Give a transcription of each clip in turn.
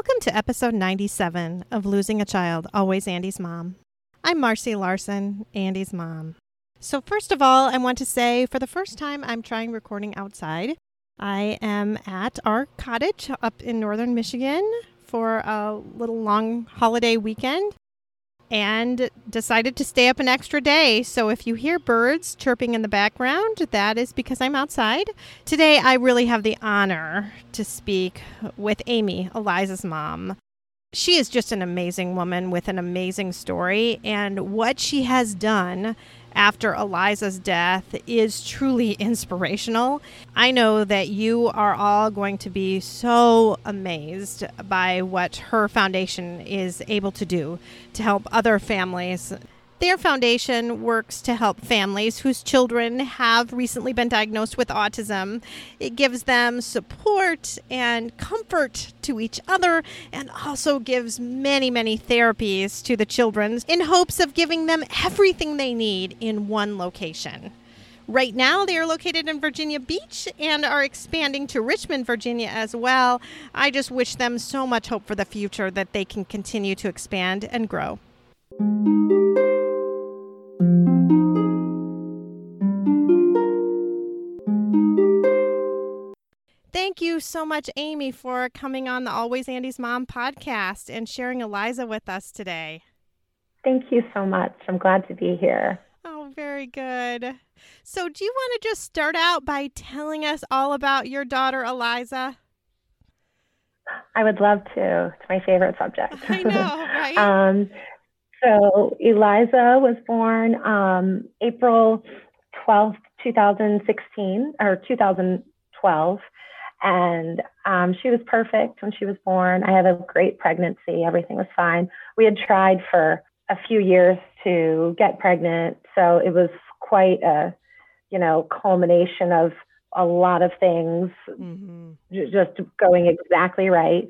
Welcome to episode 97 of Losing a Child, Always Andy's Mom. I'm Marcy Larson, Andy's mom. So, first of all, I want to say for the first time, I'm trying recording outside. I am at our cottage up in northern Michigan for a little long holiday weekend and decided to stay up an extra day. So if you hear birds chirping in the background, that is because I'm outside. Today, I really have the honor to speak with Amy, Eliza's mom. She is just an amazing woman with an amazing story, and what she has done after Eliza's death is truly inspirational. I know that you are all going to be so amazed by what her foundation is able to do to help other families their foundation works to help families whose children have recently been diagnosed with autism. It gives them support and comfort to each other and also gives many, many therapies to the children in hopes of giving them everything they need in one location. Right now, they are located in Virginia Beach and are expanding to Richmond, Virginia as well. I just wish them so much hope for the future that they can continue to expand and grow. Thank you so much, Amy, for coming on the Always Andy's Mom podcast and sharing Eliza with us today. Thank you so much. I'm glad to be here. Oh, very good. So, do you want to just start out by telling us all about your daughter, Eliza? I would love to. It's my favorite subject. I know, right? um, so Eliza was born um, April 12th, 2016 or 2012. And um, she was perfect when she was born. I had a great pregnancy. Everything was fine. We had tried for a few years to get pregnant. So it was quite a, you know, culmination of a lot of things mm-hmm. just going exactly right.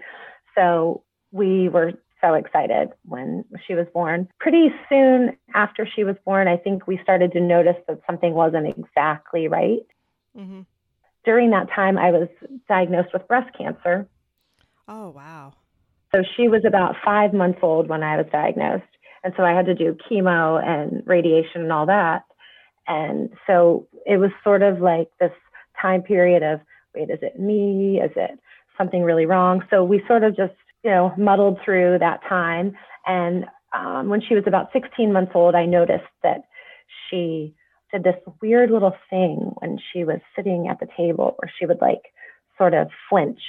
So we were so excited when she was born. Pretty soon after she was born, I think we started to notice that something wasn't exactly right. Mm-hmm. During that time, I was diagnosed with breast cancer. Oh, wow. So she was about five months old when I was diagnosed. And so I had to do chemo and radiation and all that. And so it was sort of like this time period of wait, is it me? Is it something really wrong? So we sort of just you know, muddled through that time. And um, when she was about 16 months old, I noticed that she did this weird little thing when she was sitting at the table where she would like sort of flinch.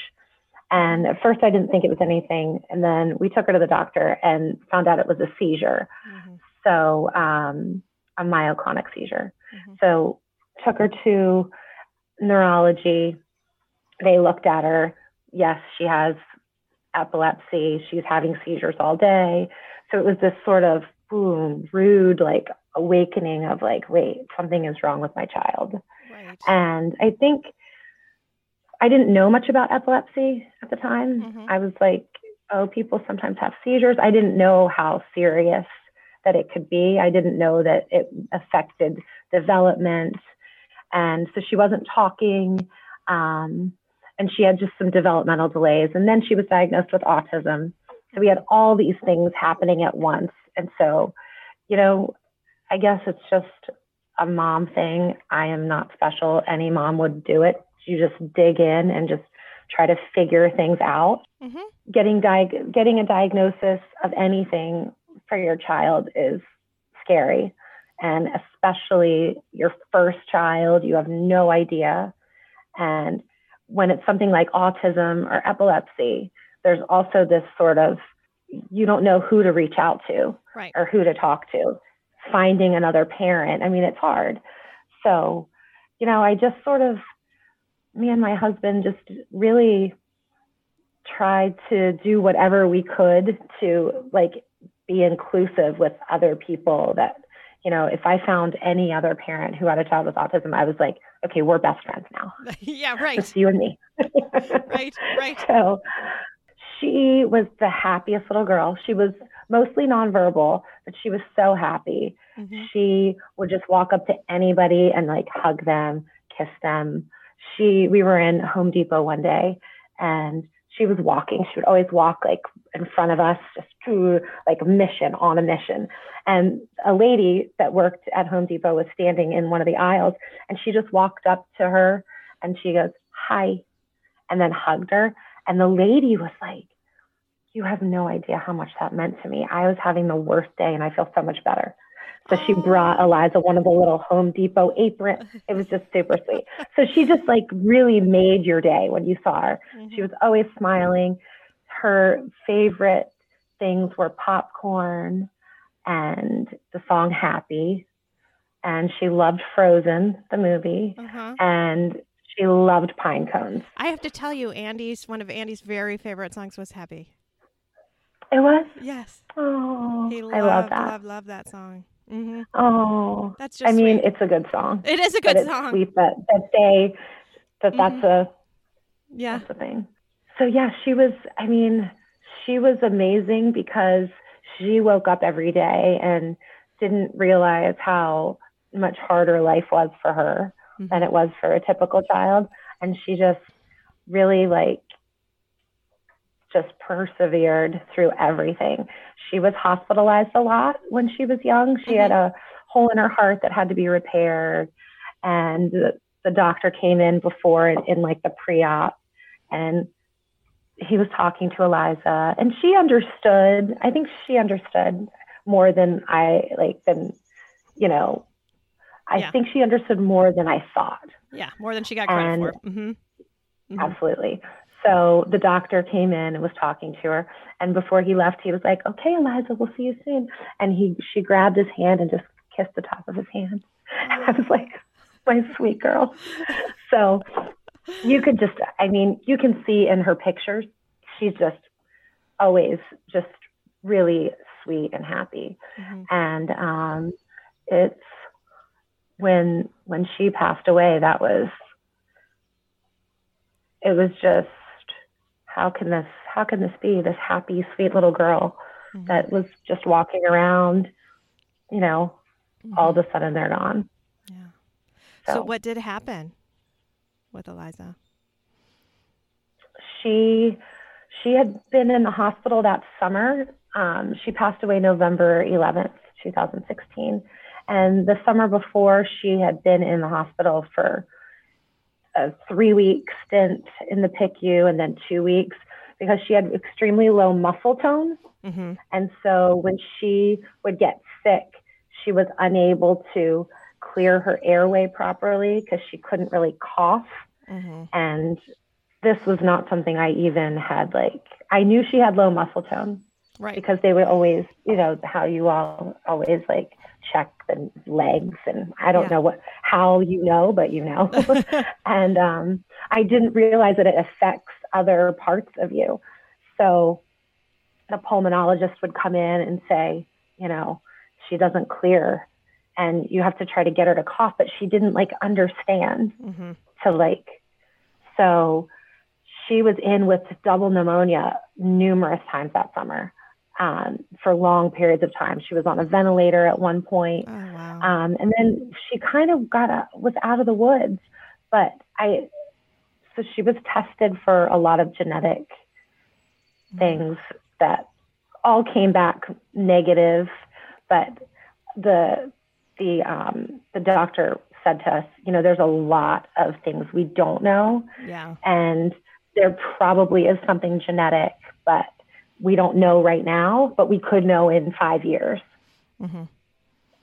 And at first, I didn't think it was anything. And then we took her to the doctor and found out it was a seizure. Mm-hmm. So, um, a myoclonic seizure. Mm-hmm. So, took her to neurology. They looked at her. Yes, she has epilepsy. She's having seizures all day. So it was this sort of boom, rude, like awakening of like, wait, something is wrong with my child. Right. And I think I didn't know much about epilepsy at the time. Mm-hmm. I was like, oh, people sometimes have seizures. I didn't know how serious that it could be. I didn't know that it affected development. And so she wasn't talking. Um, and she had just some developmental delays. And then she was diagnosed with autism. So we had all these things happening at once. And so, you know, I guess it's just a mom thing. I am not special. Any mom would do it. You just dig in and just try to figure things out. Mm-hmm. Getting di- getting a diagnosis of anything for your child is scary, and especially your first child. You have no idea, and when it's something like autism or epilepsy, there's also this sort of you don't know who to reach out to right. or who to talk to. Finding another parent, I mean, it's hard. So you know, I just sort of, me and my husband just really tried to do whatever we could to like be inclusive with other people that you know, if I found any other parent who had a child with autism, I was like, okay, we're best friends now. yeah, right. Just you and me. right, right. So she was the happiest little girl. She was mostly nonverbal, but she was so happy. Mm-hmm. She would just walk up to anybody and like hug them, kiss them. She we were in Home Depot one day and she was walking. She would always walk like in front of us, just to like a mission on a mission. And a lady that worked at Home Depot was standing in one of the aisles and she just walked up to her and she goes, Hi, and then hugged her. And the lady was like, You have no idea how much that meant to me. I was having the worst day and I feel so much better. So she brought Eliza one of the little Home Depot aprons. It was just super sweet. So she just like really made your day when you saw her. Mm-hmm. She was always smiling. Her favorite things were popcorn and the song Happy. And she loved Frozen, the movie. Uh-huh. And she loved pine cones. I have to tell you, Andy's one of Andy's very favorite songs was Happy. It was? Yes. Oh, he loved, I love that. Love, love that song. Mm-hmm. Oh, that's just. I mean, sweet. it's a good song. It is a good song. sweet that that they that that's mm-hmm. a yeah that's the thing. So yeah, she was. I mean, she was amazing because she woke up every day and didn't realize how much harder life was for her mm-hmm. than it was for a typical child, and she just really like just persevered through everything. She was hospitalized a lot when she was young. She mm-hmm. had a hole in her heart that had to be repaired. And the, the doctor came in before in, in like the pre op and he was talking to Eliza and she understood. I think she understood more than I like, than, you know, I yeah. think she understood more than I thought. Yeah, more than she got credit and, for. Mm-hmm. Mm-hmm. Absolutely. So the doctor came in and was talking to her. And before he left, he was like, "Okay, Eliza, we'll see you soon." And he, she grabbed his hand and just kissed the top of his hand. And I was like, "My sweet girl." So you could just, I mean, you can see in her pictures, she's just always just really sweet and happy. Mm-hmm. And um, it's when when she passed away, that was it was just how can this how can this be this happy sweet little girl mm-hmm. that was just walking around you know mm-hmm. all of a sudden they're gone yeah so. so what did happen with eliza she she had been in the hospital that summer um, she passed away november 11th 2016 and the summer before she had been in the hospital for a three week stint in the PICU and then two weeks because she had extremely low muscle tone. Mm-hmm. And so when she would get sick, she was unable to clear her airway properly because she couldn't really cough. Mm-hmm. And this was not something I even had like, I knew she had low muscle tone. Right. Because they would always, you know, how you all always like check the legs and I don't yeah. know what how you know, but you know. and um, I didn't realize that it affects other parts of you. So the pulmonologist would come in and say, you know, she doesn't clear and you have to try to get her to cough, but she didn't like understand mm-hmm. to like so she was in with double pneumonia numerous times that summer um, for long periods of time. She was on a ventilator at one point. Oh, wow. um, and then she kind of got a, was out of the woods. But I, so she was tested for a lot of genetic mm-hmm. things that all came back negative. But the, the, um, the doctor said to us, you know, there's a lot of things we don't know. Yeah. And there probably is something genetic, but we don't know right now, but we could know in five years. Mm-hmm.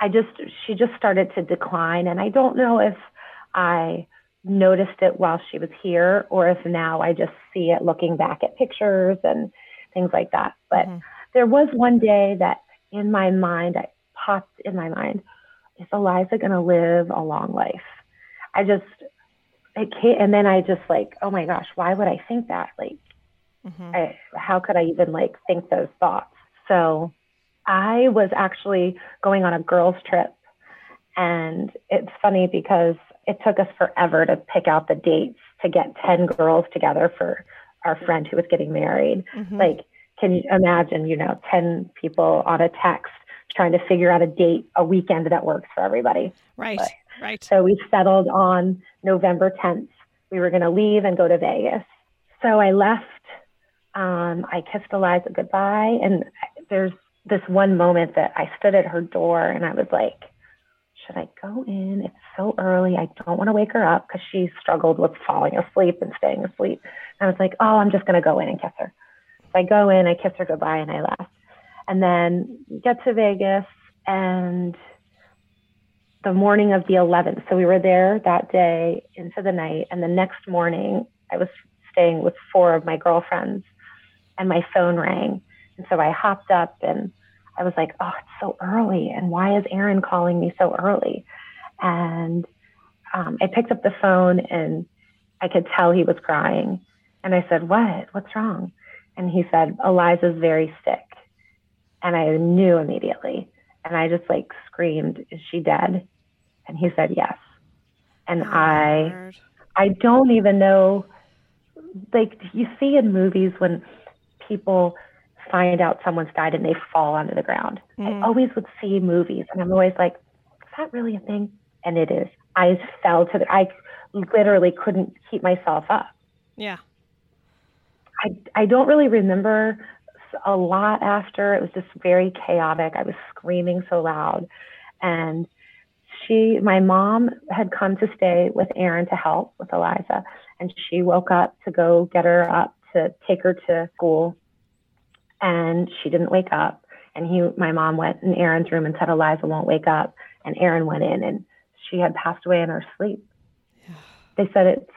I just, she just started to decline. And I don't know if I noticed it while she was here or if now I just see it looking back at pictures and things like that. But mm-hmm. there was one day that in my mind, I popped in my mind, is Eliza going to live a long life? I just, it can't, and then I just like, oh my gosh, why would I think that? Like, Mhm. I, how could I even like think those thoughts? So I was actually going on a girls' trip. And it's funny because it took us forever to pick out the dates to get 10 girls together for our friend who was getting married. Mhm. Like, can you imagine, you know, 10 people on a text trying to figure out a date, a weekend that works for everybody? right, but- right. So we settled on November 10th. We were going to leave and go to Vegas. So I left. Um, I kissed Eliza goodbye. And there's this one moment that I stood at her door and I was like, should I go in? It's so early. I don't want to wake her up because she struggled with falling asleep and staying asleep. And I was like, oh, I'm just going to go in and kiss her. So I go in, I kiss her goodbye, and I left. And then get to Vegas and the morning of the 11th. So we were there that day into the night. And the next morning, I was staying with four of my girlfriends, and my phone rang. And so I hopped up and I was like, oh, it's so early. And why is Aaron calling me so early? And um, I picked up the phone and I could tell he was crying. And I said, what? What's wrong? And he said, Eliza's very sick. And I knew immediately. And I just like screamed, Is she dead? And he said, Yes. And Oh, I Lord. I don't even know like you see in movies when people find out someone's died and they fall onto the ground. Mhm. I always would see movies and I'm always like, Is that really a thing? And it is. I fell to the I literally couldn't keep myself up. Yeah. I, I don't really remember a lot after. It was just very chaotic. I was screaming so loud. And she, my mom had come to stay with Aaron to help with Eliza. And she woke up to go get her up to take her to school. And she didn't wake up. And he, my mom went in Aaron's room and said, Eliza won't wake up. And Aaron went in and she had passed away in her sleep. They said it's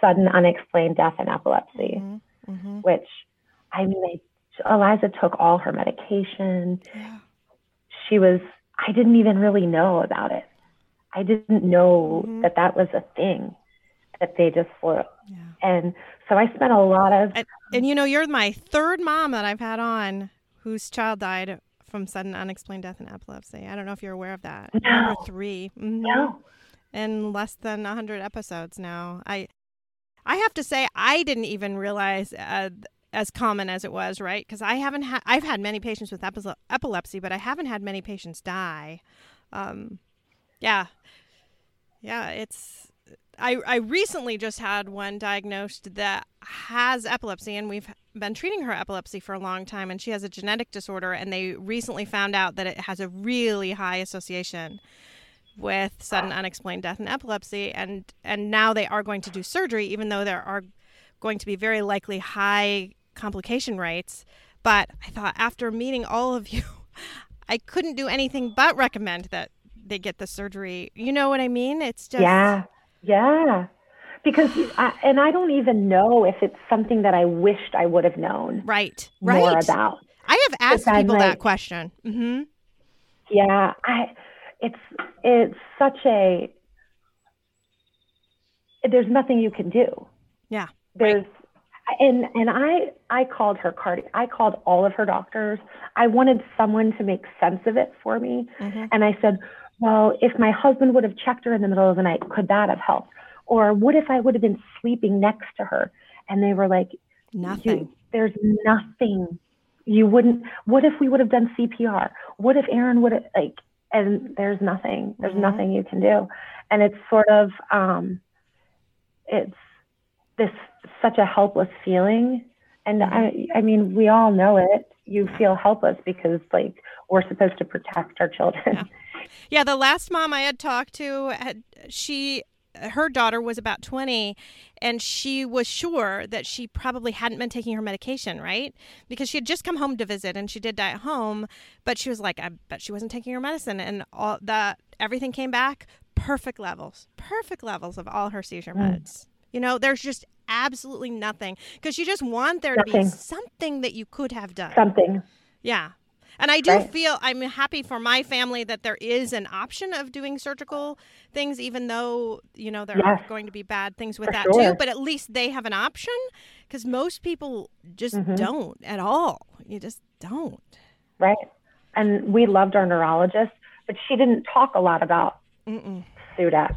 sudden unexplained death and epilepsy Mhm. Mhm. which I mean, I, Eliza took all her medication. Yeah. She was, I didn't even really know about it. I didn't know Mhm. that that was a thing that they just were. Yeah. And so I spent a lot of, And, and you know, you're my third mom that I've had on whose child died from sudden unexplained death and epilepsy. I don't know if you're aware of that. No. Number 3 Mhm. no, in less than 100 episodes now. I I have to say I didn't even realize uh, as common as it was, right? Cuz I haven't had I've had many patients with epi- epilepsy, but I haven't had many patients die. Um yeah. Yeah, it's I I recently just had one diagnosed that has epilepsy and we've been treating her epilepsy for a long time and she has a genetic disorder and they recently found out that it has a really high association with sudden ah. unexplained death and epilepsy and and now they are going to do surgery even though there are going to be very likely high complication rates. But i thought after meeting all of you i couldn't do anything but recommend that they get the surgery. You know what i mean? It's just yeah, yeah. Because, I, and I don't even know if it's something that I wished I would have known right Right. more about. i have asked I'm people that like- question hmm Yeah, I it's it's such a there's nothing you can do. Yeah, There's and and I I called her cardi I called all of her doctors. I wanted someone to make sense of it for me. Mhm. And I said, Well, if my husband would have checked her in the middle of the night, could that have helped? Or what if I would have been sleeping next to her? And they were like, nothing there's nothing you wouldn't what if we would have done cpr what if aaron would have like and there's nothing there's Mhm. nothing you can do and it's sort of um it's this such a helpless feeling and i i mean we all know it you feel helpless because like we're supposed to protect our children Yeah. Yeah, the last mom I had talked to had she her daughter was about 20 and she was sure that she probably hadn't been taking her medication, right? Because she had just come home to visit and she did die at home, but she was like I bet she wasn't taking her medicine and all that everything came back perfect levels. Perfect levels of all her seizure Mm. meds. You know, there's just absolutely nothing because you just want there to be something that you could have done. something Yeah. And I do Right. feel I'm happy for my family that there is an option of doing surgical things, even though, you know, there are going to be bad things with For that too. But at least they have an option because most people just Mhm. don't at all. You just don't. right? And we loved our neurologist, but she didn't talk a lot about Mm-mm. SUDEP.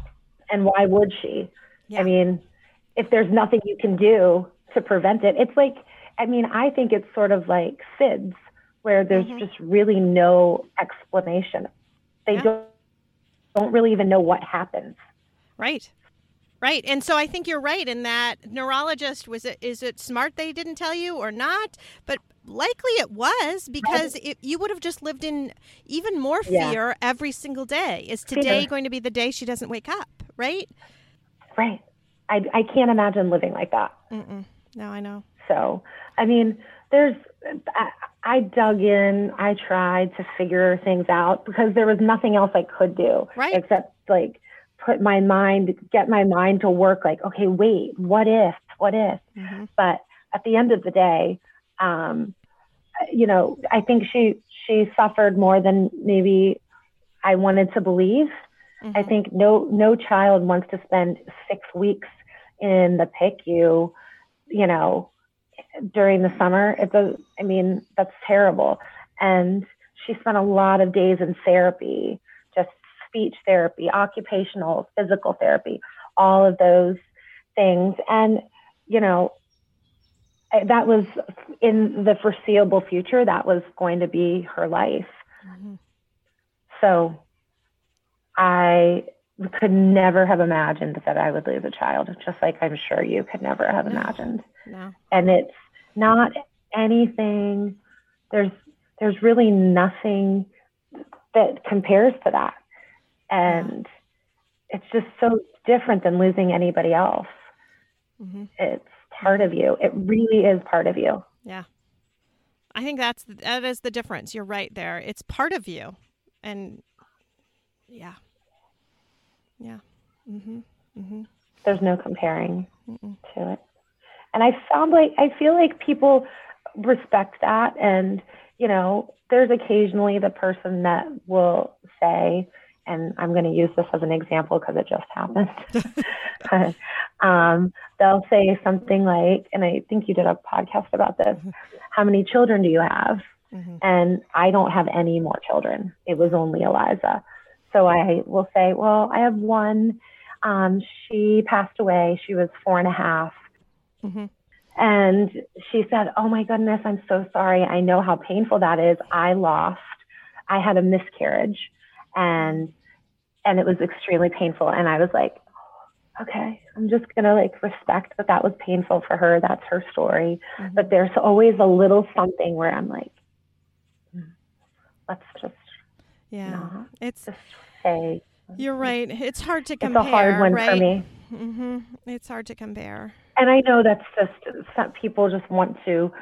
And why would she? Yeah. I mean, if there's nothing you can do to prevent it, it's like, I mean, I think it's sort of like SIDS, where there's Mhm. just really no explanation. They Yeah. don't, don't really even know what happens. Right. Right. And so I think you're right in that neurologist was it is it smart they didn't tell you or not? But likely it was because it, you would have just lived in even more Yeah. fear every single day. Is today Fear. going to be the day she doesn't wake up? Right? Right. I, I can't imagine living like that. Mm-mm. No, I know. So, I mean, there's, I, I dug in, I tried to figure things out because there was nothing else I could do Right. except like put my mind, get my mind to work like, okay, wait, what if, what if? hmm But at the end of the day, um, you know, I think she, she suffered more than maybe I wanted to believe. I Mhm. think no no child wants to spend six weeks in the PICU, you know, during the summer. It's a, I mean, that's terrible. And she spent a lot of days in therapy, just speech therapy, occupational, physical therapy, all of those things. And you know, that was in the foreseeable future. That was going to be her life. Mhm. So I could never have imagined that I would lose a child, just like I'm sure you could never have No. imagined. No. And it's not anything there's there's really nothing that compares to that. And it's just so different than losing anybody else. hmm It's part of you. It really is part of you. Yeah. I think that's that is the difference. You're right there. It's part of you. And yeah. Yeah. Mhm. Mhm. There's no comparing. Mm-mm. to it. And I found like I feel like people respect that and you know, there's occasionally the person that will say, and I'm going to use this as an example because it just happened. Um, they'll say something like, and I think you did a podcast about this. How many children do you have? Mhm. and I don't have any more children. It was only Eliza. So I will say, well, I have one. Um, she passed away. She was four and a half. Mhm. And she said, Oh my goodness, I'm so sorry. I know how painful that is. I lost, I had a miscarriage and and it was extremely painful. And I was like, okay, I'm just gonna like respect that that was painful for her. That's her story. Mhm. But there's always a little something where I'm like, "Hmm, let's just Yeah. It's just say you're right. It's hard to compare. it's a hard one right? for me. Mhm. It's hard to compare. And I know that's just some people just want to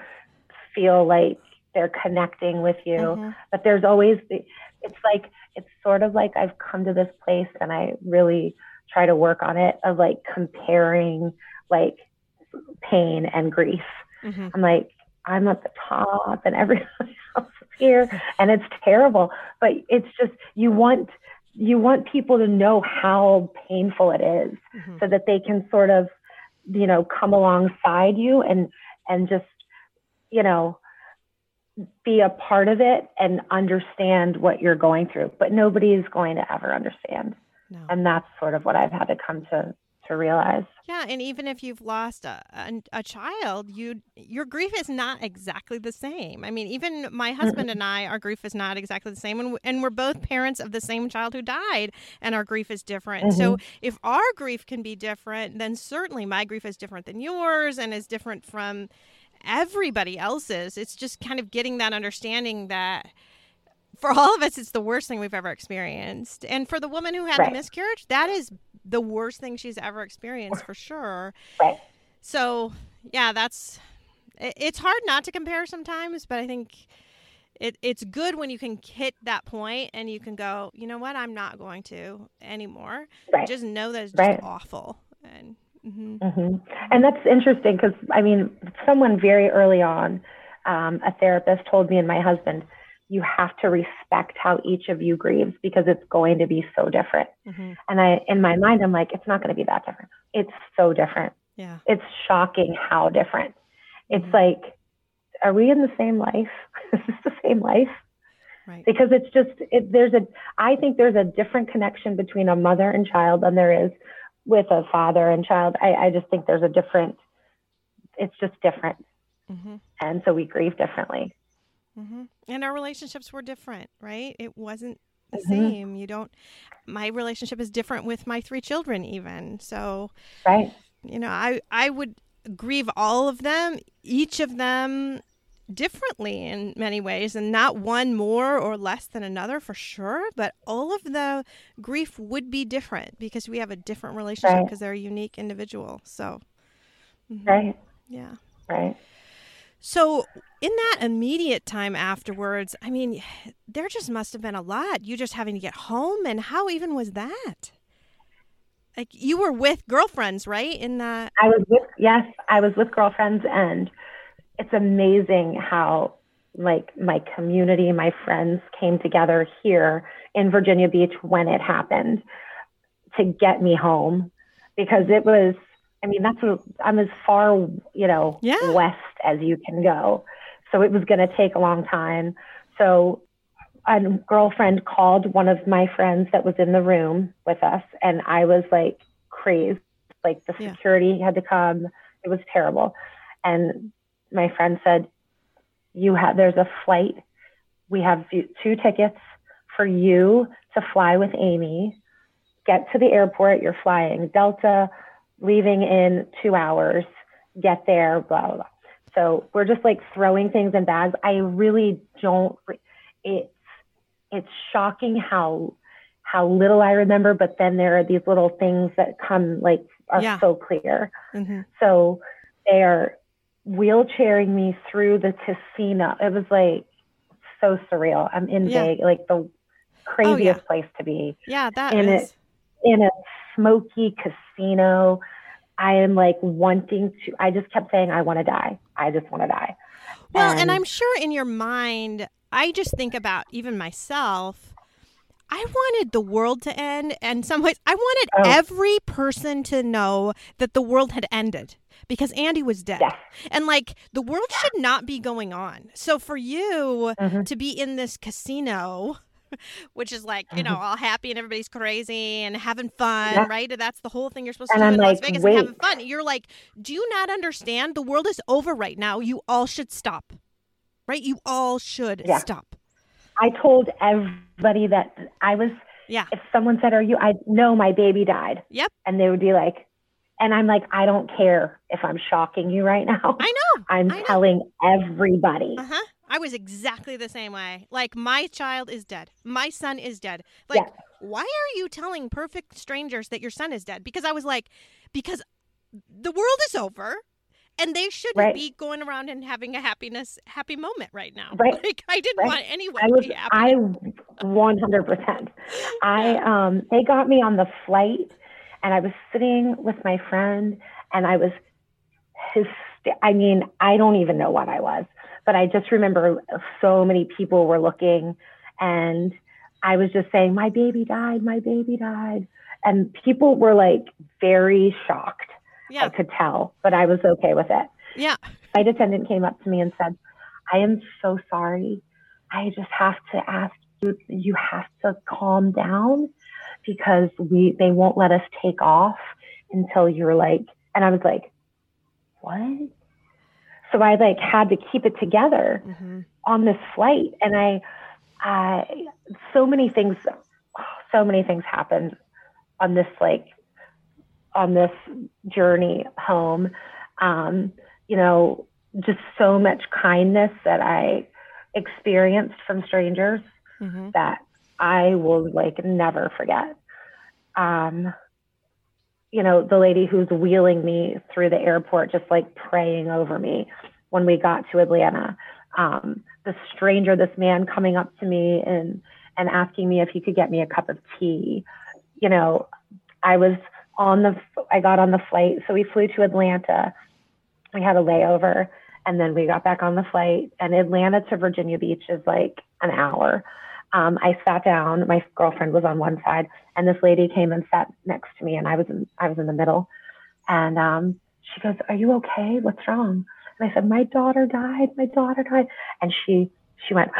feel like they're connecting with you, Mhm. but there's always the, it's like it's sort of like I've come to this place and I really try to work on it of like comparing like pain and grief. Mhm. I'm like I'm at the top and everybody else is here and it's terrible, but it's just you want you want people to know how painful it is Mhm. so that they can sort of you know come alongside you and and just you know be a part of it and understand what you're going through but nobody is going to ever understand No. and that's sort of what i've had to come to to realize Yeah, and even if you've lost a, a, a child, you your grief is not exactly the same. I mean, even my husband and I, our grief is not exactly the same, and, and we're both parents of the same child who died, and our grief is different. So mm-hmm. if our grief can be different, then certainly my grief is different than yours, and is different from everybody else's. It's just kind of getting that understanding that. For all of us, it's the worst thing we've ever experienced. And for the woman who had Right. the miscarriage, that is the worst thing she's ever experienced for sure. right So, yeah, that's it, it's hard not to compare sometimes, but I think it it's good when you can hit that point and you can go, you know what, I'm not going to anymore. right Just know that it's just Right. awful. And hmm hmm And that's interesting because I mean, someone very early on, um, a therapist told me and my husband, you have to respect how each of you grieves because it's going to be so different. Mm-hmm. And I, in my mind, I'm like, it's not going to be that different. It's so different. Yeah. It's shocking how different. It's Mhm. like, are we in the same life? Is this the same life? Right. Because it's just, it, there's a, I think there's a different connection between a mother and child than there is with a father and child. I, I just think there's a different, it's just different. Mm-hmm. And so we grieve differently. Mm-hmm. And our relationships were different, right? It wasn't the Mhm. same. You don't. My relationship is different with my three children, even. So, Right. you know, I I would grieve all of them, each of them differently in many ways, and not one more or less than another for sure. But all of the grief would be different because we have a different relationship Right. because they're a unique individual. So, mhm. Right. yeah. Right. So, in that immediate time afterwards, I mean, there just must have been a lot. You just having to get home, and how even was that? Like you were with girlfriends, right? In that, I was with yes, I was with girlfriends and it's amazing how like my community, my friends came together here in Virginia Beach when it happened to get me home because it was I mean that's what I'm as far, you know, Yeah. west as you can go. So it was going to take a long time. So a girlfriend called one of my friends that was in the room with us and I was like crazed. Like the Yeah. security had to come. It was terrible. And my friend said, "You have there's a flight. We have two tickets for you to fly with Amy. Get to the airport. You're flying Delta, leaving in two hours. Get there. Blah blah blah." So we're just like throwing things in bags. I really don't. It's it's shocking how how little I remember, but then there are these little things that come like are Yeah. so clear. Mhm. So they are wheelchairing me through the casino. It was like so surreal. I'm in Yeah. Oh, Vegas, like the craziest yeah. place to be yeah, that And is. it- in a smoky casino. I am like wanting to, I just kept saying, I want to die. I just want to die. Well, and I'm sure in your mind, I just think about even myself. I wanted the world to end, and some ways I wanted Oh. every person to know that the world had ended because Andy was dead. Yes. And like the world should not be going on. So for you Mhm. to be in this casino, which is like, you know, all happy and everybody's crazy and having fun, Yeah. right? That's the whole thing you're supposed And to do I'm in Las like, Vegas and having fun. You're like, do you not understand? The world is over right now. You all should stop. Right? You all should Yeah. stop. I told everybody that I was, Yeah. if someone said, Are you, I know my baby died. Yep. And they would be like, and I'm like, I don't care if I'm shocking you right now. I know. I'm I know. telling everybody. Uh huh. I was exactly the same way. Like, my child is dead. My son is dead. Like, Yes. why are you telling perfect strangers that your son is dead? Because I was like, because the world is over and they shouldn't Right. be going around and having a happiness, happy moment right now. Right. Like, I didn't Right. want anyone I to was, be happy. I 100%. I, um, they got me on the flight and I was sitting with my friend and I was his, I mean, I don't even know what I was, but I just remember so many people were looking and I was just saying, my baby died, my baby died. And people were like very shocked. Yeah. I could tell, but I was okay with it. Yeah. flight attendant came up to me and said, I am so sorry. I just have to ask you, you have to calm down because we, they won't let us take off until you're like, and I was like, what? So I like had to keep it together hmm on this flight. And I, I, so many things, so many things happened on this, like, on this journey home. Um, you know, just so much kindness that I experienced from strangers hmm that I will like never forget. Um, you know, the lady who's wheeling me through the airport, just like praying over me when we got to Atlanta. Um, the stranger, this man coming up to me and and asking me if he could get me a cup of tea. You know, I was on the I got on the flight, so we flew to Atlanta. We had a layover, and then we got back on the flight. And Atlanta to Virginia Beach is like an hour. Um, I sat down. My girlfriend was on one side, and this lady came and sat next to me, and I was in, I was in the middle. And um, she goes, "Are you okay? What's wrong?" And I said, "My daughter died. My daughter died." And she she went,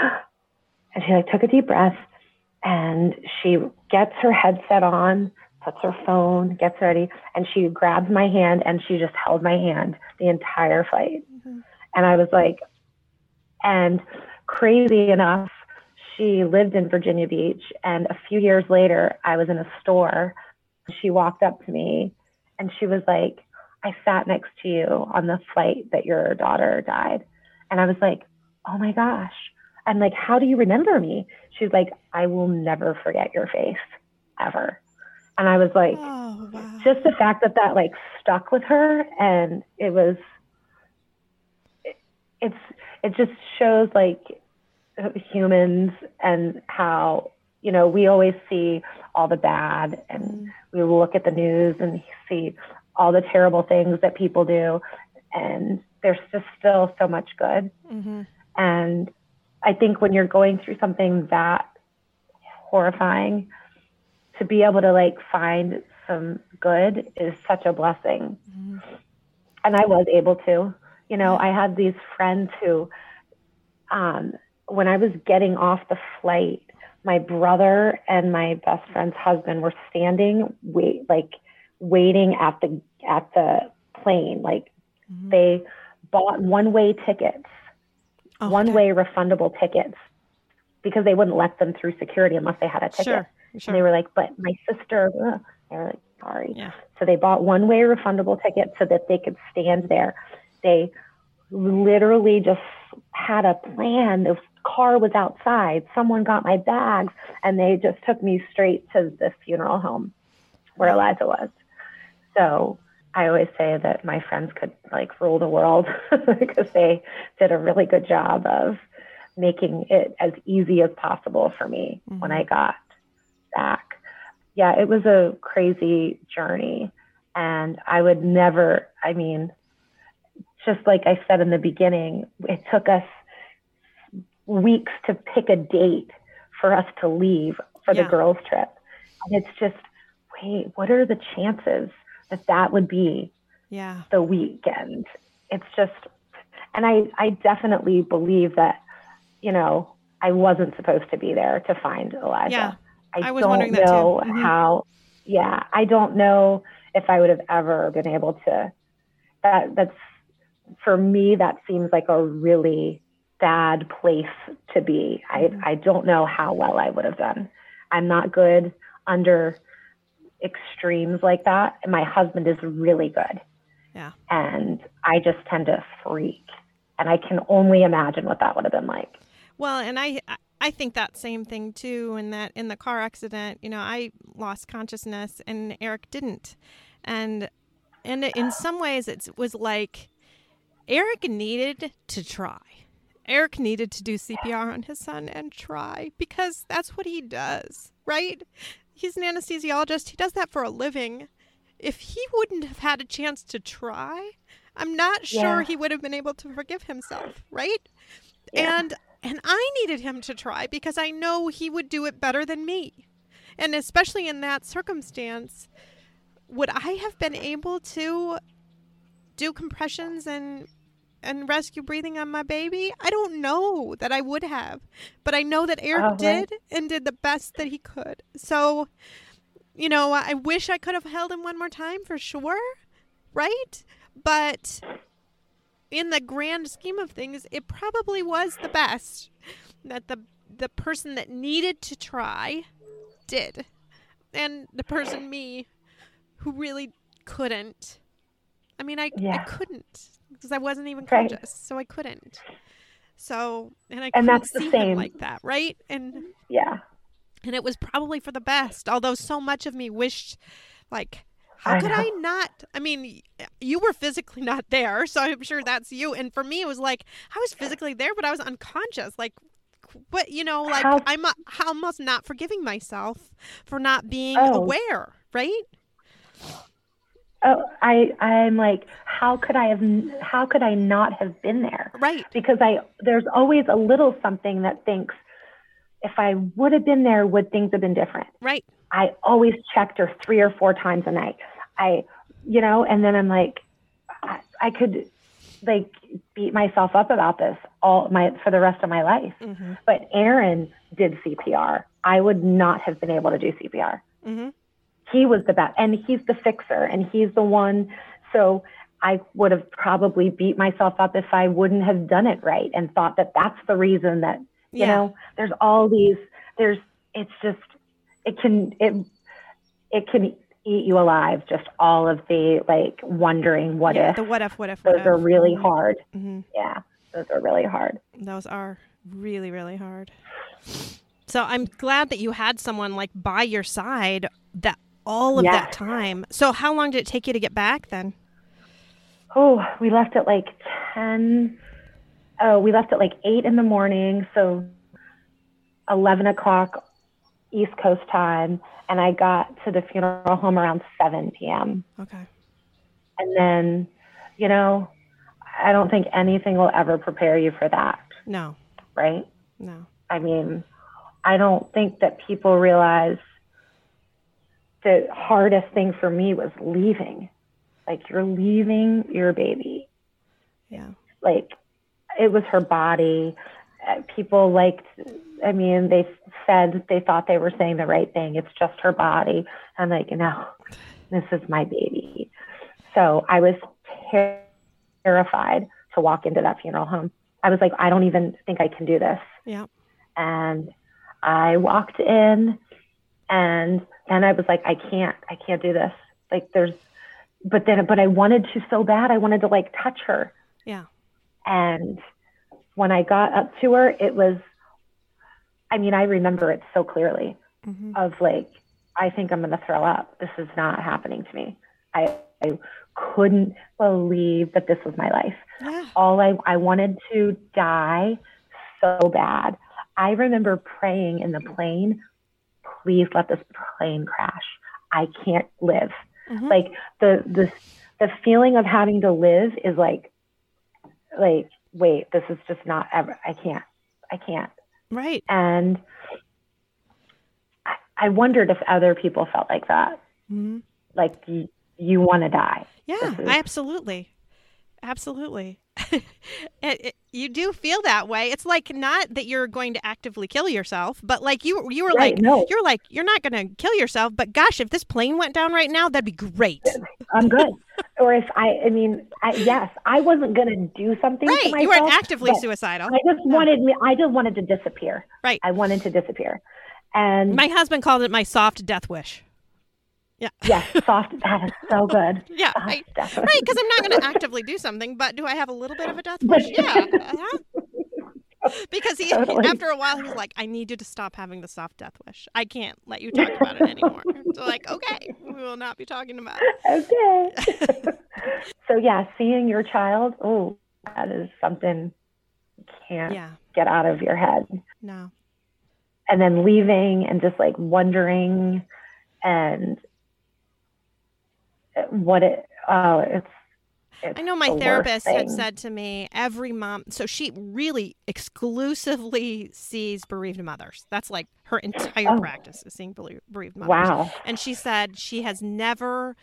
and she like took a deep breath, and she gets her headset on, puts her phone, gets ready, and she grabs my hand and she just held my hand the entire flight. Mm-hmm. And I was like, and crazy enough, she lived in Virginia Beach. And a few years later, I was in a store. She walked up to me and she was like, I sat next to you on the flight that your daughter died. And I was like, oh my gosh. I'm like, how do you remember me? She's like, I will never forget your face ever. And I was like, oh, wow. just the fact that that like stuck with her and it was, it, it's, it just shows like humans and how, you know, we always see all the bad and mm. we look at the news and see all the terrible things that people do. And there's just still so much good. Mm-hmm. And I think when you're going through something that horrifying, to be able to like find some good is such a blessing. Mm-hmm. And I was able to. You know, I had these friends who, um, when I was getting off the flight, my brother and my best friend's husband were standing, wait, like waiting at the at the plane. Like mm-hmm. they bought one way tickets, oh, one way refundable tickets, because they wouldn't let them through security unless they had a ticket. Sure. Sure. And they were like, but my sister, ugh. they were like, sorry. Yeah. So they bought one way refundable tickets so that they could stand there. They literally just had a plan. The car was outside. Someone got my bags and they just took me straight to the funeral home where Eliza was. So I always say that my friends could like rule the world because they did a really good job of making it as easy as possible for me mm-hmm. when I got back. Yeah, it was a crazy journey. And I would never, I mean, just like I said in the beginning, it took us weeks to pick a date for us to leave for yeah. the girls' trip. And it's just, wait, what are the chances that that would be yeah. the weekend? It's just, and I, I definitely believe that, you know, I wasn't supposed to be there to find Eliza. Yeah. I, I was don't know mm-hmm. how. Yeah, I don't know if I would have ever been able to. That that's for me. That seems like a really bad place to be. Mm-hmm. I I don't know how well I would have done. I'm not good under extremes like that. My husband is really good. Yeah. And I just tend to freak. And I can only imagine what that would have been like. Well, and I I think that same thing too. In that in the car accident, you know, I lost consciousness and Eric didn't, and and in some ways it was like Eric needed to try. Eric needed to do CPR on his son and try because that's what he does, right? He's an anesthesiologist. He does that for a living. If he wouldn't have had a chance to try, I'm not sure yeah. he would have been able to forgive himself, right? Yeah. And and I needed him to try because I know he would do it better than me. And especially in that circumstance, would I have been able to do compressions and and rescue breathing on my baby? I don't know that I would have, but I know that Eric uh-huh. did and did the best that he could. So, you know, I wish I could have held him one more time for sure, right? But in the grand scheme of things, it probably was the best that the the person that needed to try did. And the person me who really couldn't. I mean, I, yeah. I couldn't because I wasn't even right. conscious, so I couldn't. So, and I and that's the same like that, right? And yeah, and it was probably for the best. Although so much of me wished, like, how I could know. I not? I mean, you were physically not there, so I'm sure that's you. And for me, it was like I was physically there, but I was unconscious. Like, what you know, like how, I'm almost not forgiving myself for not being oh. aware, right? Oh, I I'm like, how could I have? How could I not have been there? Right. Because I there's always a little something that thinks, if I would have been there, would things have been different? Right. I always checked her three or four times a night. I, you know, and then I'm like, I, I could like beat myself up about this all my for the rest of my life. Mm-hmm. But Aaron did CPR. I would not have been able to do CPR. Mm-hmm. He was the best, and he's the fixer, and he's the one. So I would have probably beat myself up if I wouldn't have done it right and thought that that's the reason that you Yeah. know. There's all these. There's. It's just. It can. It. It can eat you alive. Just all of the like wondering what yeah, if. the what if, what if, what those if. are really hard. mm-hmm. Yeah, those are really hard. Those are really, really hard. So I'm glad that you had someone like by your side that all of that time. So how long did it take you to get back then? Oh, we left at like 10. Oh, we left at like 8 in the morning. So 11 o'clock East Coast time. And I got to the funeral home around 7 p.m. Okay. And then, you know, I don't think anything will ever prepare you for that, No, right? no. I mean, I don't think that people realize the hardest thing for me was leaving. Like, you're leaving your baby. Yeah. like it was her body. Uh, people liked, I mean, they said they thought they were saying the right thing. It's just her body. I'm like, no, this is my baby. So I was ter- terrified to walk into that funeral home. I was like, I don't even think I can do this. Yeah. And I walked in and then I was like, I can't, I can't do this. Like there's, but then, but I wanted to so bad. I wanted to like touch her. Yeah. And when I got up to her, it was, I mean, I remember it so clearly hmm of like, I think I'm going to throw up. This is not happening to me. I, I couldn't believe that this was my life. Yeah. All I, I wanted to die so bad. I remember praying in the plane, please let this plane crash. I can't live. Mhm. Like the, the, the feeling of having to live is like, like, wait, this is just not ever, I can't, I can't. Right. And I, I wondered if other people felt like that. hmm Like you, you want to die. Yeah, is- I absolutely, absolutely. it, it, you do feel that way. It's like not that you're going to actively kill yourself, but like you, you were Right, like, no. you're like, you're not going to kill yourself. But gosh, if this plane went down right now, that'd be great. I'm good. or if I, I mean, I, yes, I wasn't going to do something to right? myself. You weren't actively suicidal. I just wanted me. I just wanted to disappear. Right. I wanted to disappear. And My husband called it my soft death wish. Yeah. yes, soft. That is so good. Yeah. I, death. right, because I'm not going to actively do something, but do I have a little bit of a death wish? Yeah. uh-huh. Because he, Totally. after a while, he's like, "I need you to stop having the soft death wish. I can't let you talk about it anymore." So, like, okay, we will not be talking about it. okay. so yeah, seeing your child. Oh, that is something you can't Yeah. get out of your head. No. and then leaving and just like wondering and what it oh it's, it's I know my the therapist had said to me every mom. So she really exclusively sees bereaved mothers. That's like her entire Oh. practice is seeing bereaved mothers. wow And she said she has never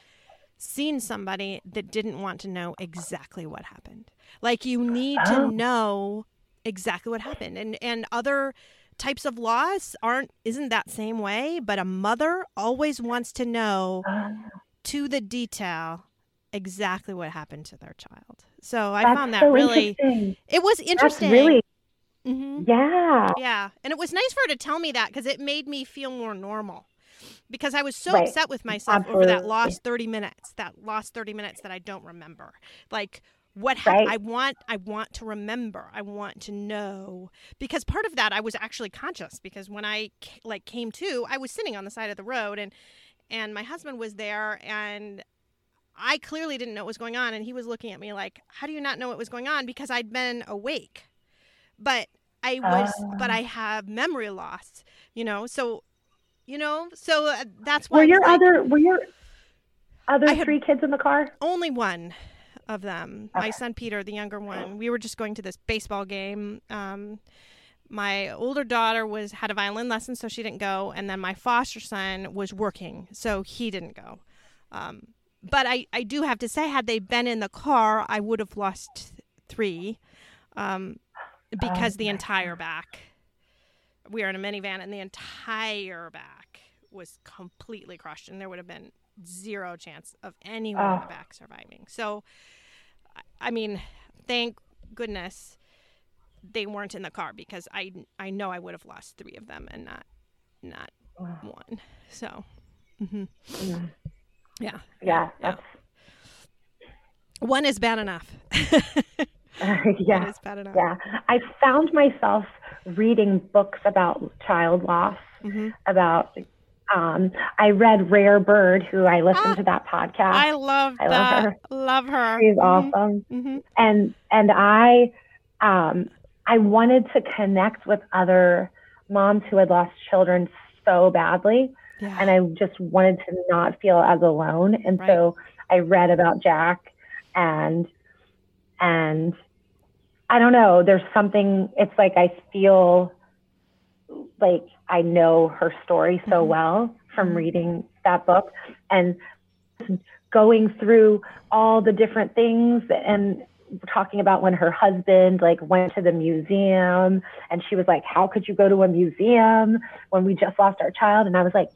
seen somebody that didn't want to know exactly what happened. Like you need Oh. to know exactly what happened. And and other types of loss aren't isn't that same way, but a mother always wants to know Um, to the detail exactly what happened to their child. So I that's found that so really it was interesting. that's really hmm yeah yeah, and it was nice for her to tell me that because it made me feel more normal. Because I was so Right. upset with myself over that lost thirty minutes, that lost thirty minutes that I don't remember. Like what happened? Right. I want, I want to remember. I want to know because part of that I was actually conscious because when I like came to, I was sitting on the side of the road and and my husband was there and I clearly didn't know what was going on and he was looking at me like, "How do you not know what was going on?" because I'd been awake. But I was but Ah. I have memory loss, you know. So, you know, so uh, that's why were your like, other were your other three kids in the car only one of them. My son Peter, the younger one. We were just going to this baseball game. Um, my older daughter was had a violin lesson, so she didn't go, and then my foster son was working, so he didn't go. Um, but I, I do have to say, had they been in the car, I would have lost three, um, because the entire back. We were in a minivan, and the entire back was completely crushed, and there would have been zero chance of anyone in the back surviving. So, I mean, thank goodness they weren't in the car because I I know I would have lost three of them and not not one. So, hmm Mm. yeah, Yeah, Yeah. one is bad enough. One yeah, is bad enough. yeah. I found myself reading books about child loss. hmm About um, I read Rare Bird, who I listened Ah, to that podcast. I love I love that. her. Love her. She's awesome. hmm and and I um I wanted to connect with other moms who had lost children so badly Yeah. and I just wanted to not feel as alone and so I read about Jack and and I don't know there's something it's like I feel like I know her story so Mhm. well from Mhm. reading that book and going through all the different things and talking about when her husband like went to the museum and she was like how could you go to a museum when we just lost our child? And I was like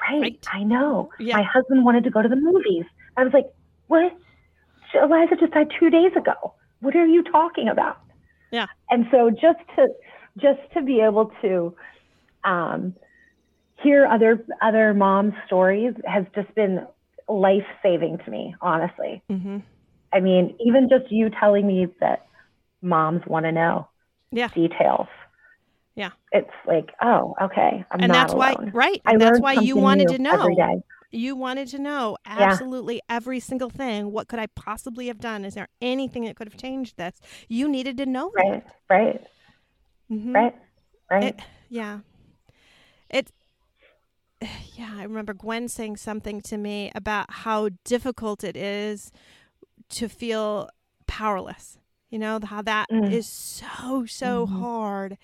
right, Right. I know. Yeah. my husband wanted to go to the movies. I was like what? Eliza just died 2 days ago. What are you talking about? Yeah. and so just to just to be able to um, hear other other moms stories has just been life saving to me honestly. Hmm I mean, even just you telling me that moms want to know Yeah. details. Yeah. It's like, oh, okay. I'm And that's why, alone. right? I And that's why you wanted to know. You wanted to know absolutely every single thing. What could I possibly have done? Is there anything that could have changed this? You needed to know Right, right, that. Mhm. right, right. It, yeah. It yeah, I remember Gwen saying something to me about how difficult it is to feel powerless. You know, how that is Mm. so so Mhm. hard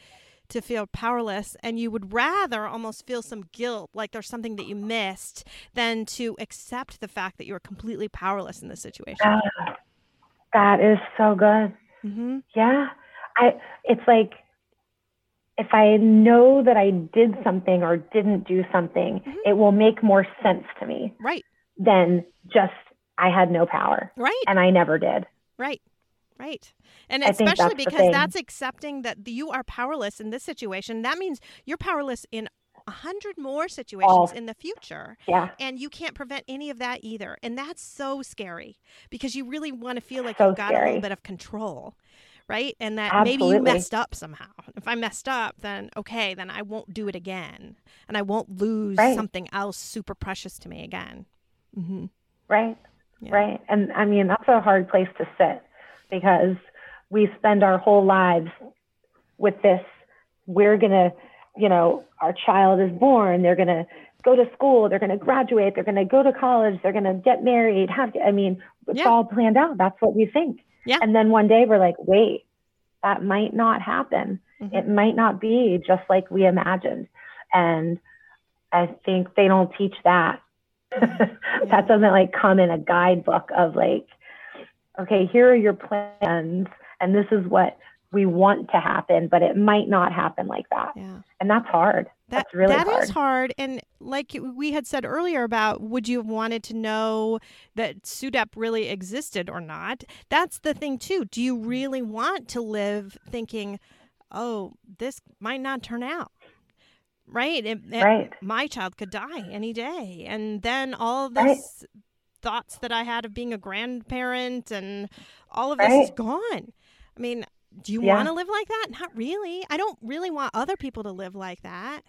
to feel powerless and you would rather almost feel some guilt like there's something that you missed than to accept the fact that you are completely powerless in this situation. Ah, that is so good. Mhm. Yeah. I it's like if I know that I did something or didn't do something, Mhm. it will make more sense to me Right. than just I had no power Right. and I never did. Right. Right. And I especially that's because that's accepting that you are powerless in this situation. That means you're powerless in a hundred more situations Oh. in the future. Yeah. And you can't prevent any of that either. And that's so scary because you really want to feel like So you've got a little bit of control. Right. And that maybe you messed up somehow. If I messed up, then okay, then I won't do it again. And I won't lose Right. something else super precious to me again. Mm-hmm. Right. Yeah. Right. And I mean, that's a hard place to sit because we spend our whole lives with this. We're going to, you know, our child is born, they're going to go to school, they're going to graduate, they're going to go to college, they're going to get married. Have, I mean, it's Yeah. all planned out. That's what we think. Yeah. And then one day we're like, wait, that might not happen. Mhm. It might not be just like we imagined. And I think they don't teach that. that doesn't like come in a guidebook of like, okay, here are your plans, and this is what we want to happen, but it might not happen like that. Yeah. And that's hard. That, That's really that hard. is hard. And like we had said earlier about would you have wanted to know that SUDEP really existed or not? That's the thing too. Do you really want to live thinking, oh, this might not turn out? Right? It- it- Right. my child could die any day. And then all of Right. thoughts that I had of being a grandparent and all of this is gone. I mean, do you Yeah. want to live like that? Not really. I don't really want other people to live like that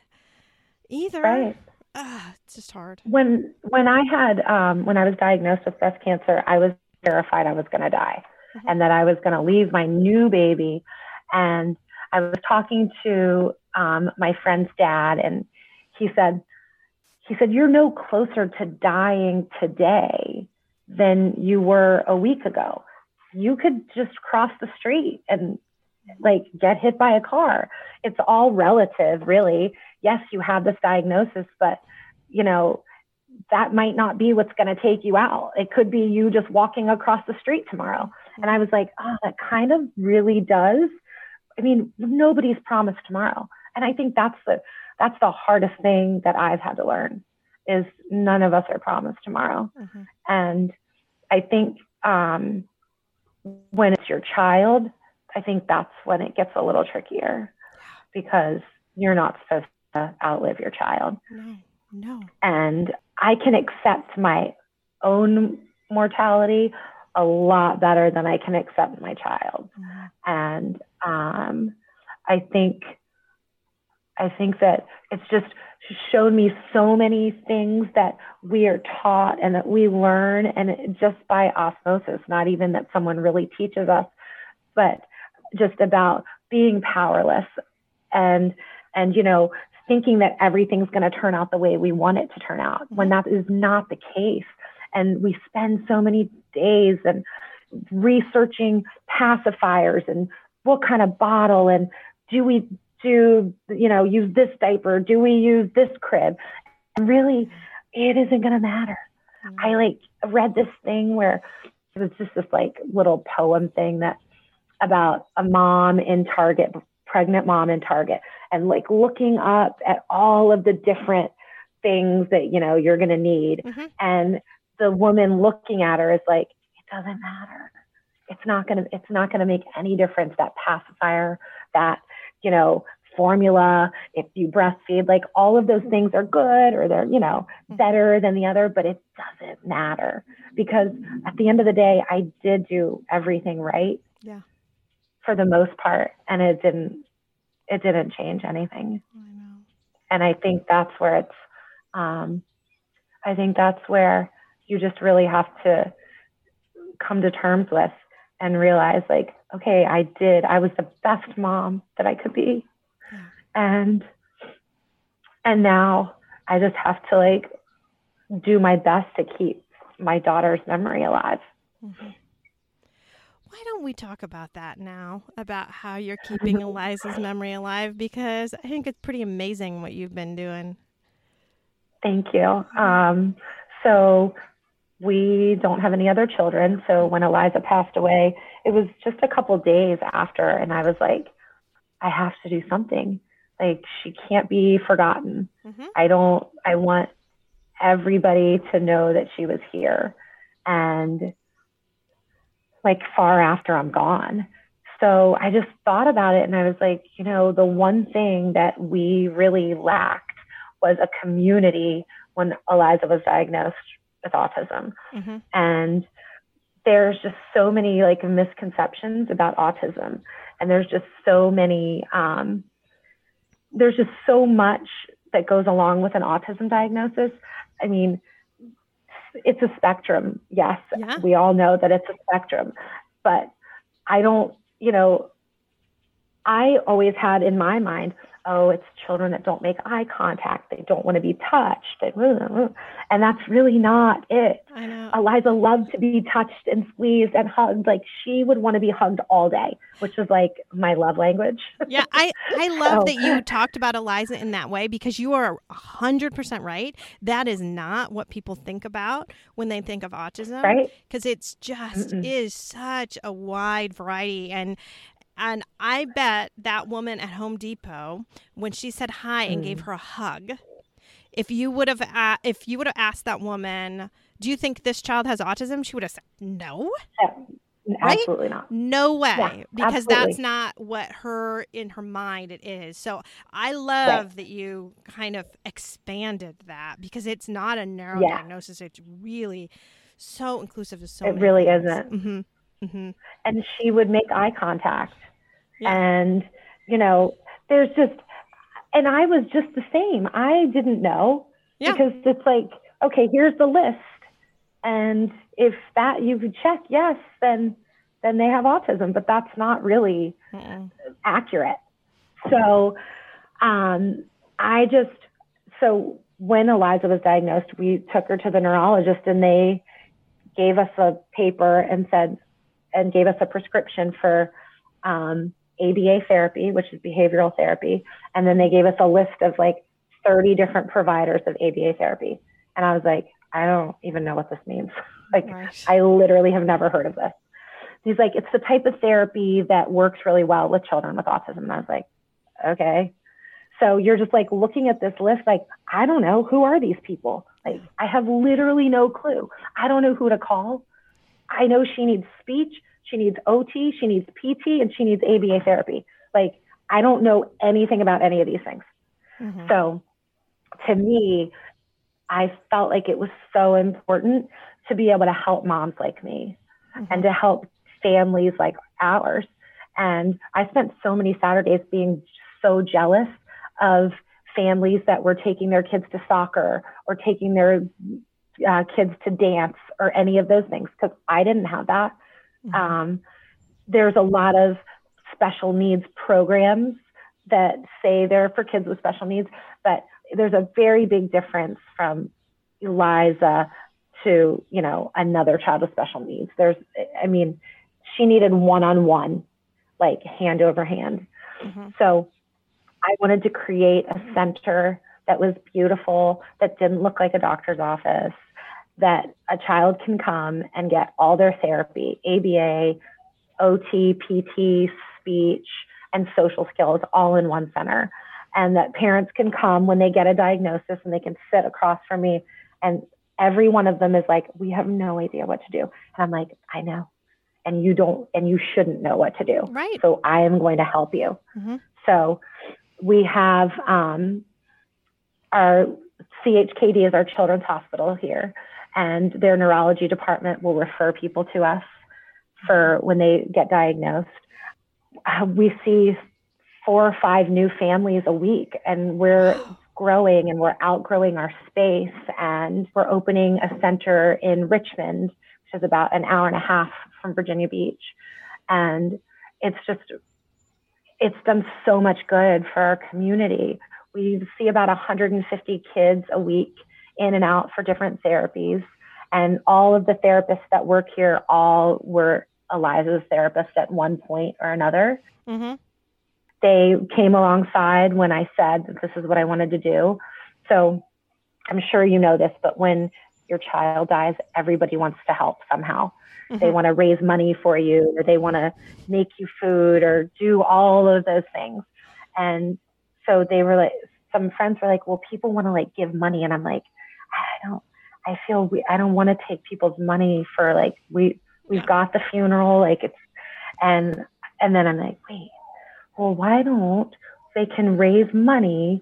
either. Right. Ugh, it's just hard. When when I had um, when I was diagnosed with breast cancer, I was terrified I was going to die, Mhm. and that I was going to leave my new baby. And I was talking to um, my friend's dad, and he said, he said, "You're no closer to dying today than you were a week ago. You could just cross the street and like get hit by a car. It's all relative, really. Yes, you have this diagnosis, but you know, that might not be what's going to take you out. It could be you just walking across the street tomorrow. And I was like, oh, that kind of really does. I mean, nobody's promised tomorrow. And I think that's the that's the hardest thing that I've had to learn is none of us are promised tomorrow. Mm-hmm. And I think um, when it's your child, I think that's when it gets a little trickier because you're not supposed to outlive your child. No, no. And I can accept my own mortality a lot better than I can accept my child. Mm-hmm. And um, I think I think that it's just shown me so many things that we are taught and that we learn and just by osmosis, not even that someone really teaches us, but just about being powerless and and you know thinking that everything's going to turn out the way we want it to turn out when that is not the case. And we spend so many days and researching pacifiers and what kind of bottle and do we do you know use this diaper do we use this crib and really it isn't going to matter mm-hmm. i like read this thing where it was just this like little poem thing that about a mom in target pregnant mom in target and like looking up at all of the different things that you know you're going to need mm-hmm. and the woman looking at her is like it doesn't matter it's not going to it's not going to make any difference that pacifier that you know, formula, if you breastfeed, like all of those things are good or they're, you know, mm-hmm. better than the other, but it doesn't matter because at the end of the day, I did do everything right. Yeah. For the most part. And it didn't, it didn't change anything. I know. and I think that's where it's, um, I think that's where you just really have to come to terms with and realize like okay, I did. I was the best mom that I could be. Yeah. And and now I just have to like do my best to keep my daughter's memory alive. Mm-hmm. Why don't we talk about that now? About how you're keeping Eliza's memory alive because I think it's pretty amazing what you've been doing. Thank you. Um, so we don't have any other children. So when Eliza passed away, it was just a couple days after, and I was like, I have to do something. Like she can't be forgotten. Mm-hmm. I don't. I want everybody to know that she was here, and like far after I'm gone. So I just thought about it, and I was like, you know, the one thing that we really lacked was a community when Eliza was diagnosed with autism. Mm-hmm. And there's just so many like misconceptions about autism. And there's just so many, um, there's just so much that goes along with an autism diagnosis. I mean, it's a spectrum. Yes, yeah. we all know that it's a spectrum, but I don't, you know, I always had in my mind, oh, it's children that don't make eye contact. They don't want to be touched. And that's really not it. I know. Eliza loved to be touched and squeezed and hugged. Like she would want to be hugged all day, which is like my love language. yeah, I, I love so. that you talked about Eliza in that way because you are 100% right. That is not what people think about when they think of autism. Right. Because it's just Mm-mm. is such a wide variety. And and I bet that woman at Home Depot, when she said hi and mm. gave her a hug, if you would have a- if you would have asked that woman, "Do you think this child has autism?" she would have said, "No." Absolutely right? not. No way, yeah, because absolutely. that's not what her in her mind it is. So I love right. that you kind of expanded that because it's not a narrow yeah. diagnosis. It's really so inclusive of so. It really things. isn't. Mm-hmm. Mm-hmm. And she would make eye contact. Yeah. And, you know, there's just, and I was just the same. I didn't know yeah. because it's like, okay, here's the list. And if that you could check, yes, then then they have autism, but that's not really Mm-mm. accurate. So um, I just so when Eliza was diagnosed, we took her to the neurologist and they gave us a paper and said and gave us a prescription for um, ABA therapy, which is behavioral therapy. And then they gave us a list of like 30 different providers of ABA therapy. And I was like, I don't even know what this means. like, right. I literally have never heard of this. He's like, it's the type of therapy that works really well with children with autism. And I was like, okay. So you're just like looking at this list, like, I don't know, who are these people? Like, I have literally no clue. I don't know who to call. I know she needs speech, she needs OT, she needs PT, and she needs ABA therapy. Like, I don't know anything about any of these things. Mm-hmm. So to me, I felt like it was so important to be able to help moms like me mm-hmm. and to help families like ours. And I spent so many Saturdays being so jealous of families that were taking their kids to soccer or taking their uh, kids to dance or any of those things because I didn't have that. Mm-hmm. Um, there's a lot of special needs programs that say they're for kids with special needs, but there's a very big difference from Eliza to, you know, another child with special needs. There's, I mean, she needed one on one, like hand over hand. Mm-hmm. So I wanted to create a center that was beautiful, that didn't look like a doctor's office, that a child can come and get all their therapy, ABA, OT, PT, speech, and social skills all in one center. And that parents can come when they get a diagnosis and they can sit across from me and every one of them is like we have no idea what to do. And i'm like i know. And you don't and you shouldn't know what to do. Right. So i am going to help you. Mm-hmm. so we have um, our chkd is our children's hospital here and their neurology department will refer people to us for when they get diagnosed uh, we see four or five new families a week and we're growing and we're outgrowing our space and we're opening a center in Richmond, which is about an hour and a half from Virginia Beach. And it's just, it's done so much good for our community. We see about 150 kids a week in and out for different therapies. And all of the therapists that work here all were Eliza's therapists at one point or another. Mm-hmm they came alongside when I said that this is what I wanted to do. So I'm sure you know this, but when your child dies, everybody wants to help somehow. Mm-hmm. They want to raise money for you, or they want to make you food, or do all of those things. And so they were like, some friends were like, well, people want to like give money, and I'm like, I don't. I feel we, I don't want to take people's money for like we we've got the funeral, like it's, and and then I'm like, wait, well, why don't they can raise money?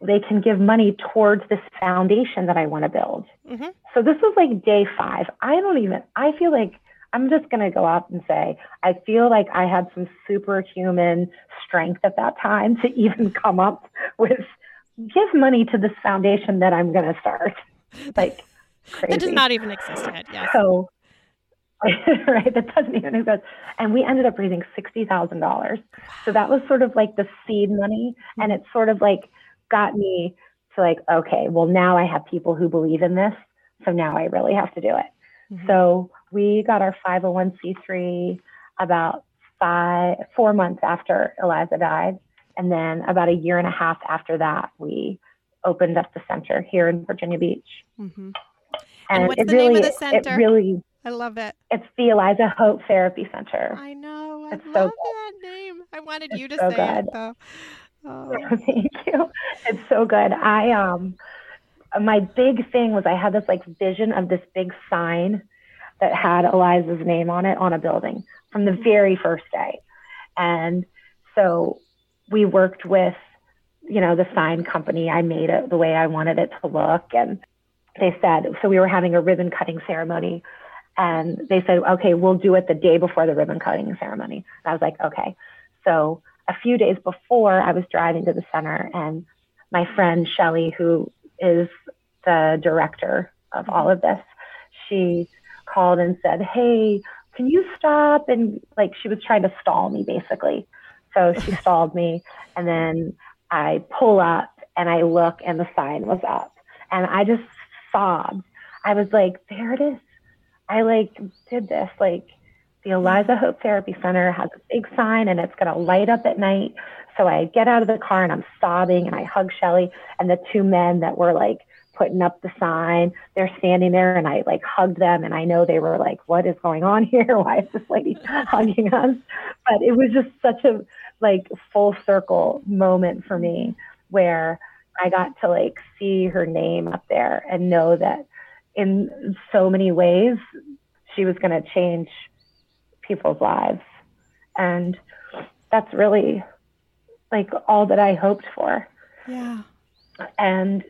They can give money towards this foundation that I want to build. Mm-hmm. So this was like day five. I don't even, I feel like I'm just going to go out and say, I feel like I had some superhuman strength at that time to even come up with give money to this foundation that I'm going to start. Like, crazy. That does not even exist yet. Yes. So, right? That doesn't even exist. And we ended up raising $60,000. So that was sort of like the seed money. And it sort of like got me to like, okay, well, now I have people who believe in this. So now I really have to do it. Mm-hmm. So we got our 501c3 about five, four months after Eliza died. And then about a year and a half after that, we opened up the center here in Virginia Beach. Mm-hmm. And, and what's the really, name of the center? It really I love it. It's the Eliza Hope Therapy Center. I know. I it's love so that name. I wanted it's you to so say good. it though. Oh. Thank you. It's so good. I um my big thing was I had this like vision of this big sign that had Eliza's name on it on a building from the very first day. And so we worked with, you know, the sign company. I made it the way I wanted it to look. And they said, so we were having a ribbon cutting ceremony and they said, okay, we'll do it the day before the ribbon cutting ceremony. And I was like, okay. So a few days before, I was driving to the center, and my friend Shelly, who is the director of all of this, she called and said, hey, can you stop? And like she was trying to stall me basically. So she stalled me. And then I pull up and I look, and the sign was up. And I just sobbed. I was like, there it is I like did this. Like the Eliza Hope Therapy Center has a big sign and it's going to light up at night. So I get out of the car and I'm sobbing and I hug Shelly and the two men that were like putting up the sign, they're standing there and I like hugged them and I know they were like, what is going on here? Why is this lady hugging us? But it was just such a like full circle moment for me where I got to like see her name up there and know that in so many ways she was going to change people's lives. And that's really like all that I hoped for. Yeah. And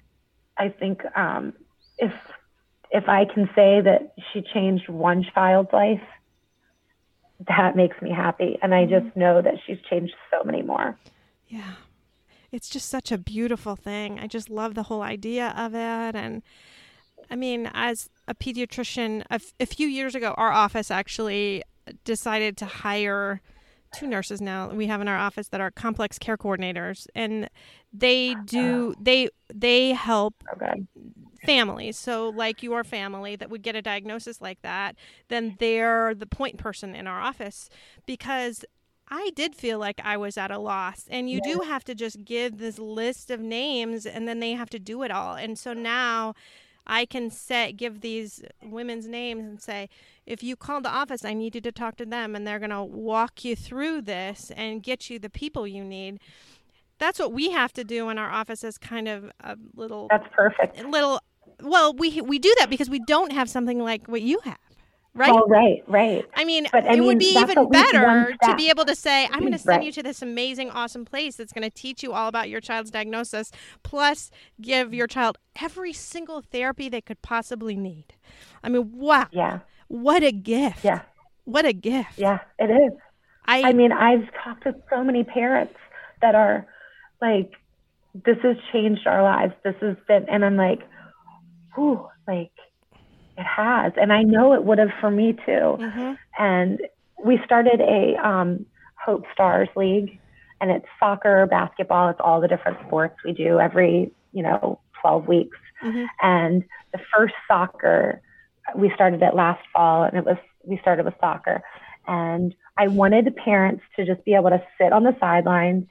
I think um, if if I can say that she changed one child's life, that makes me happy. And I just know that she's changed so many more. Yeah. It's just such a beautiful thing. I just love the whole idea of it. And I mean, as a pediatrician, a, f- a few years ago, our office actually decided to hire two nurses now we have in our office that are complex care coordinators and they do ah. they they help Okay. families so like your family that would get a diagnosis like that then they're the point person in our office because I did feel like I was at a loss. And you do have to just give this list of names and then they have to do it all. And so now I can set give these women's names and say, if you call the office, I need you to talk to them and they're gonna walk you through this and get you the people you need. That's what we have to do in our office as kind of a little That's perfect. little well, we we do that because we don't have something like what you have. Right? Oh, right, right. I mean, But, I it would be even at least one better to be able to say, I'm going to send Right. you to this amazing, awesome place that's going to teach you all about your child's diagnosis, plus give your child every single therapy they could possibly need. I mean, wow. Yeah, What a gift. yeah, What a gift. yeah, it is. I, I mean, I've talked to so many parents that are like, this has changed our lives. This has been, and I'm like, whew, like, it has. And I know it would have for me too. Mhm. And we started a um, Hope Stars League, and it's soccer, basketball, it's all the different sports we do every, you know, 12 weeks. Mhm. And the first soccer, we started it last fall, and it was we started with soccer. And I wanted the parents to just be able to sit on the sidelines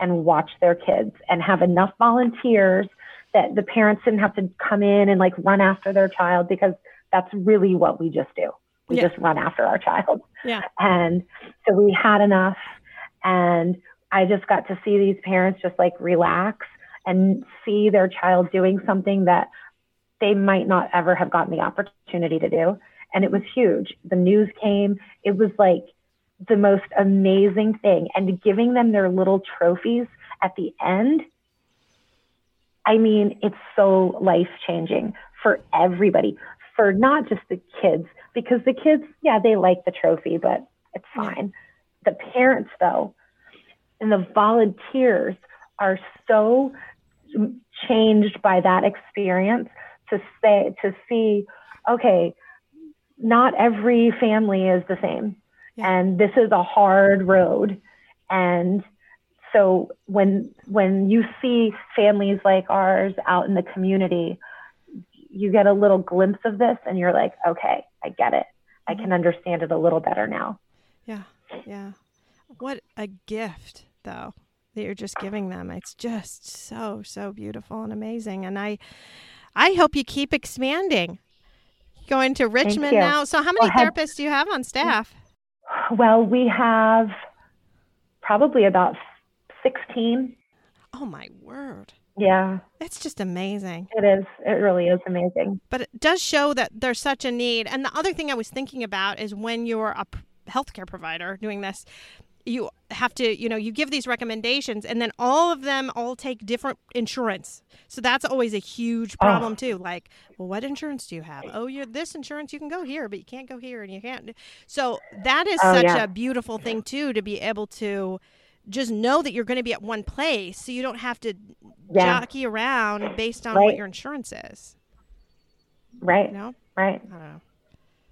and watch their kids and have enough volunteers that the parents didn't have to come in and like run after their child because that's really what we just do. We Yeah. just run after our child. Yeah. And so we had enough. And I just got to see these parents just like relax and see their child doing something that they might not ever have gotten the opportunity to do. And it was huge. The news came. It was like the most amazing thing. And giving them their little trophies at the end, I mean, it's so life changing for everybody, for not just the kids, because the kids, yeah, they like the trophy, but it's fine. The parents, though, and the volunteers are so changed by that experience to say to see okay not every family is the same Yeah. and this is a hard road and so when when you see families like ours out in the community you get a little glimpse of this and you're like okay i get it i mm-hmm. can understand it a little better now Yeah. Yeah. What a gift, though, that you're just giving them. It's just so, so beautiful and amazing. And I, I hope you keep expanding. Going to Richmond now. So, how many Well, have- therapists do you have on staff? well we have probably about 16 Oh, my word. Yeah It's just amazing. it is it really is amazing But it does show that there's such a need. And the other thing I was thinking about is when you're a healthcare provider doing this, you have to, you know, you give these recommendations and then all of them all take different insurance. So that's always a huge oh. problem too. Like, well, what insurance do you have? Oh, you're this insurance, you can go here, but you can't go here and you can't. So that is Oh, such yeah. a beautiful thing too to be able to just know that you're going to be at one place so you don't have to Yeah. jockey around based on what your insurance is. right You know? right I don't know.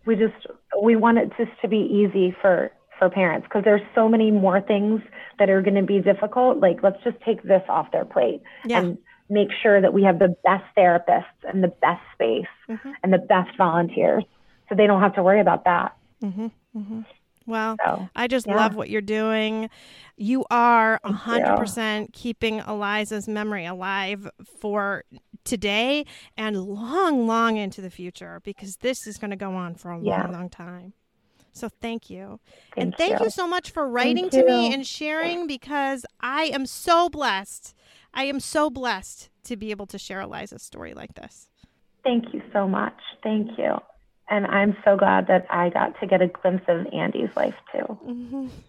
we just we want it just to be easy for for parents because there's so many more things that are going to be difficult like let's just take this off their plate Yeah. and make sure that we have the best therapists and the best space Mhm. and the best volunteers so they don't have to worry about that Mm-hmm. Mm-hmm. Well, So I just Yeah. love what you're doing. You are Thank hundred you. percent keeping Eliza's memory alive for today and long, long into the future because this is going to go on for a Yeah. long, long time. So thank you. thank and thank you. you. so much for writing to me and sharing because I am so blessed. I am so blessed to be able to share Eliza's story like this. Thank you so much. Thank you. And I'm so glad that I got to get a glimpse of Andy's life too.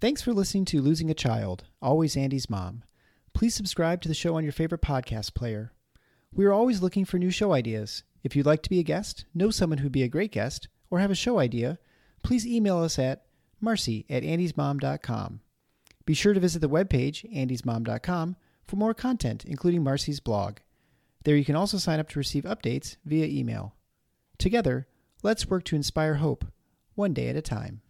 Thanks for listening to Losing a Child, Always Andy's Mom. Please subscribe to the show on your favorite podcast player. We are always looking for new show ideas. If you'd like to be a guest, know someone who'd be a great guest, or have a show idea, please email us at marcy at andysmom.com. Be sure to visit the webpage, andysmom.com, for more content, including Marcy's blog. There you can also sign up to receive updates via email. Together, let's work to inspire hope, one day at a time.